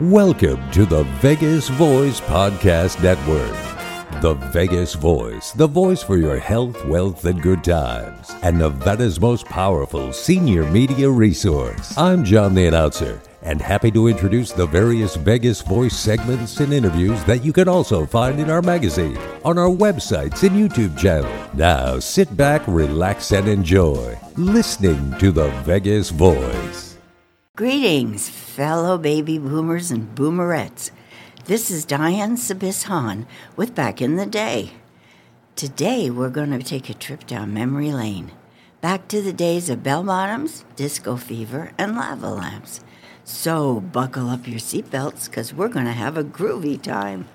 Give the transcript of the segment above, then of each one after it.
Welcome to the Vegas Voice Podcast Network. The Vegas Voice, the voice for your health, wealth, and good times, and Nevada's most powerful senior media resource. I'm John the Announcer, and happy to introduce the various Vegas Voice segments and interviews that you can also find in our magazine, on our websites, and YouTube channel. Now sit back, relax, and enjoy listening to the Vegas Voice. Greetings, fellow baby boomers and boomerettes. This is Dianne Sabis with Back in the Day. Today we're going to take a trip down memory lane, back to the days of bell bottoms, disco fever, and lava lamps. So buckle up your seatbelts because we're going to have a groovy time.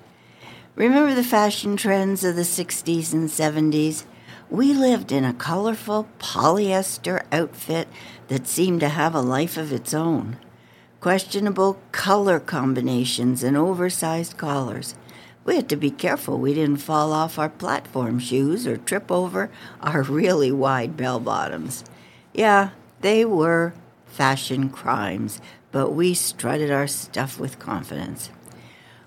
Remember the fashion trends of the 60s and 70s? We lived in a colorful polyester outfit that seemed to have a life of its own. Questionable color combinations and oversized collars. We had to be careful we didn't fall off our platform shoes or trip over our really wide bell bottoms. Yeah, they were fashion crimes, but we strutted our stuff with confidence.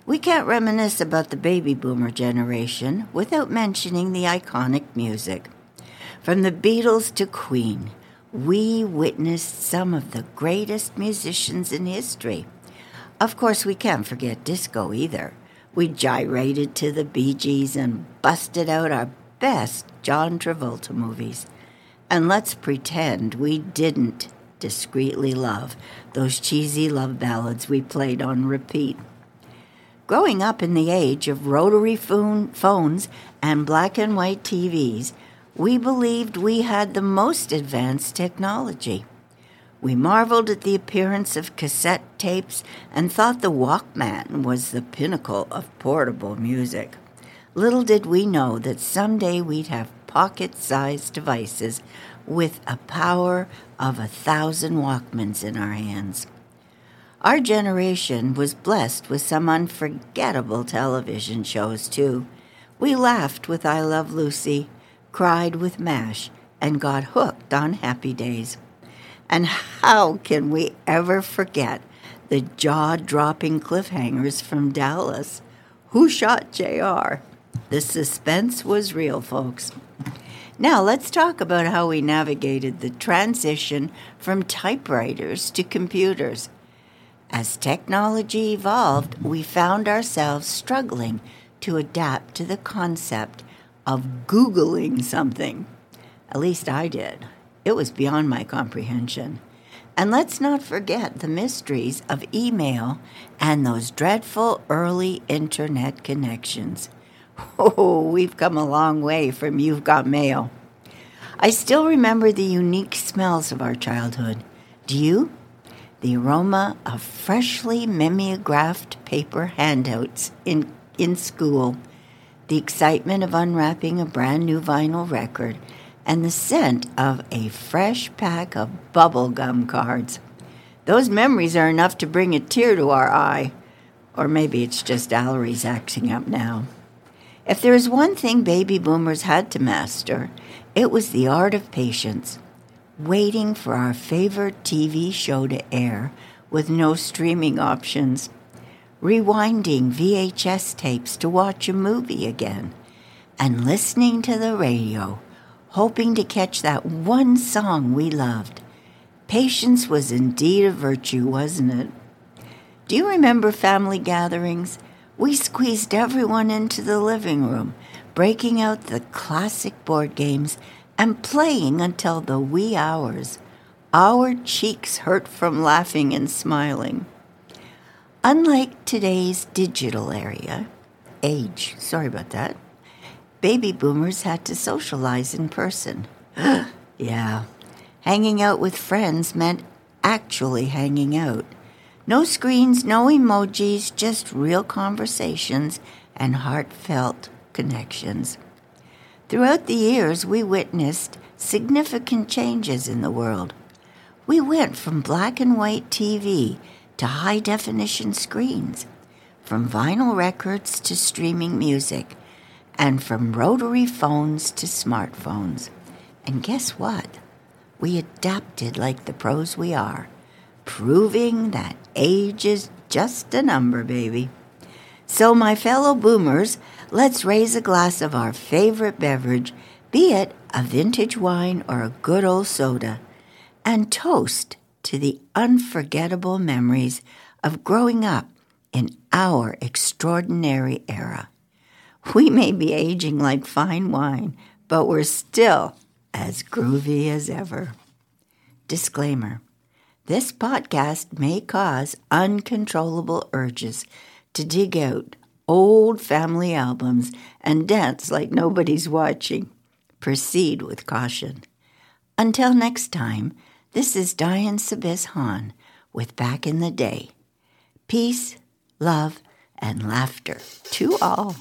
We can't reminisce about the baby boomer generation without mentioning the iconic music. From the Beatles to Queen, we witnessed some of the greatest musicians in history. Of course, we can't forget disco either. We gyrated to the Bee Gees and busted out our best John Travolta movies. And let's pretend we didn't discreetly love those cheesy love ballads we played on repeat. Growing up in the age of rotary phone, phones and black and white TVs, we believed we had the most advanced technology. We marveled at the appearance of cassette tapes and thought the Walkman was the pinnacle of portable music. Little did we know that someday we'd have pocket sized devices with a power of a thousand Walkmans in our hands. Our generation was blessed with some unforgettable television shows, too. We laughed with I Love Lucy, cried with MASH, and got hooked on Happy Days. And how can we ever forget the jaw dropping cliffhangers from Dallas? Who shot JR? The suspense was real, folks. Now, let's talk about how we navigated the transition from typewriters to computers. As technology evolved, we found ourselves struggling to adapt to the concept of Googling something. At least I did. It was beyond my comprehension. And let's not forget the mysteries of email and those dreadful early internet connections. Oh, we've come a long way from You've Got Mail. I still remember the unique smells of our childhood. Do you? The aroma of freshly mimeographed paper handouts in, in school, the excitement of unwrapping a brand new vinyl record, and the scent of a fresh pack of bubblegum cards. Those memories are enough to bring a tear to our eye. Or maybe it's just Allerie's acting up now. If there is one thing baby boomers had to master, it was the art of patience waiting for our favorite TV show to air with no streaming options, rewinding VHS tapes to watch a movie again, and listening to the radio, hoping to catch that one song we loved. Patience was indeed a virtue, wasn't it? Do you remember family gatherings? We squeezed everyone into the living room, breaking out the classic board games and playing until the wee hours. Our cheeks hurt from laughing and smiling. Unlike today's digital area, age, sorry about that, baby boomers had to socialize in person. yeah, hanging out with friends meant actually hanging out. No screens, no emojis, just real conversations and heartfelt connections. Throughout the years, we witnessed significant changes in the world. We went from black and white TV to high definition screens, from vinyl records to streaming music, and from rotary phones to smartphones. And guess what? We adapted like the pros we are, proving that age is just a number, baby. So, my fellow boomers, let's raise a glass of our favorite beverage, be it a vintage wine or a good old soda, and toast to the unforgettable memories of growing up in our extraordinary era. We may be aging like fine wine, but we're still as groovy as ever. Disclaimer This podcast may cause uncontrollable urges to dig out old family albums and dance like nobody's watching. Proceed with caution. Until next time, this is Dianne Sabis Hahn with Back in the Day. Peace, love, and laughter to all.